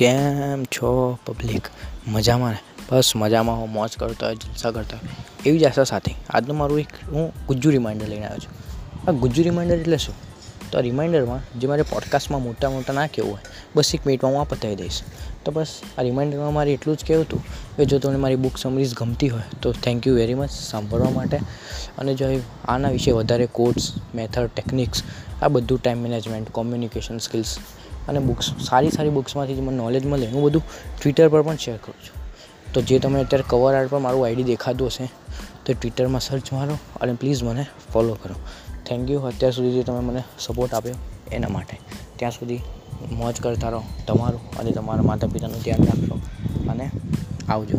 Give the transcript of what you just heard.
કેમ છો પબ્લિક? મજામાં ને? બસ મજામાં હો, મોજ કરતા હોય જલસા કરતા. હોય એવી જ આશા સાથે. આજનું મારું એક, હું ગુજ્જુ રિમાઈન્ડર લઈને આવ્યો છું. આ ગુજ્જુ રિમાઈન્ડર એટલે શું? તો આ રિમાઈન્ડરમાં જે મારે પોડકાસ્ટમાં મોટા મોટા ના કહેવું હોય, બસ એક મિનિટમાં હું આ પતાવી દઈશ. તો બસ, આ રિમાઈન્ડરમાં મારે એટલું જ કહેવું હતું કે જો તમને મારી બુક સમરીઝ ગમતી હોય, તો થેન્ક યુ વેરી મચ સાંભળવા માટે. અને જો આના વિશે વધારે કોર્ટ્સ મેથડ ટેકનિક્સ આ બધું ટાઈમ મેનેજમેન્ટ કોમ્યુનિકેશન સ્કિલ્સ અને બુક્સ સારી સારી બુક્સમાંથી જે મને નોલેજ મળે. હું બધું ટ્વિટર પર પણ શેર કરું છું. તો જે તમે અત્યારે કવર આર્ટ પર મારું આઈડી દેખાતું હશે, તો ટ્વિટરમાં સર્ચ મારો અને પ્લીઝ મને ફોલો કરો. થેન્ક યુ અત્યાર સુધી જે તમે મને સપોર્ટ આપ્યો એના માટે. ત્યાં સુધી મોજ કરતા રહો તમારું અને તમારા માતા પિતાનું ધ્યાન રાખજો અને આવજો.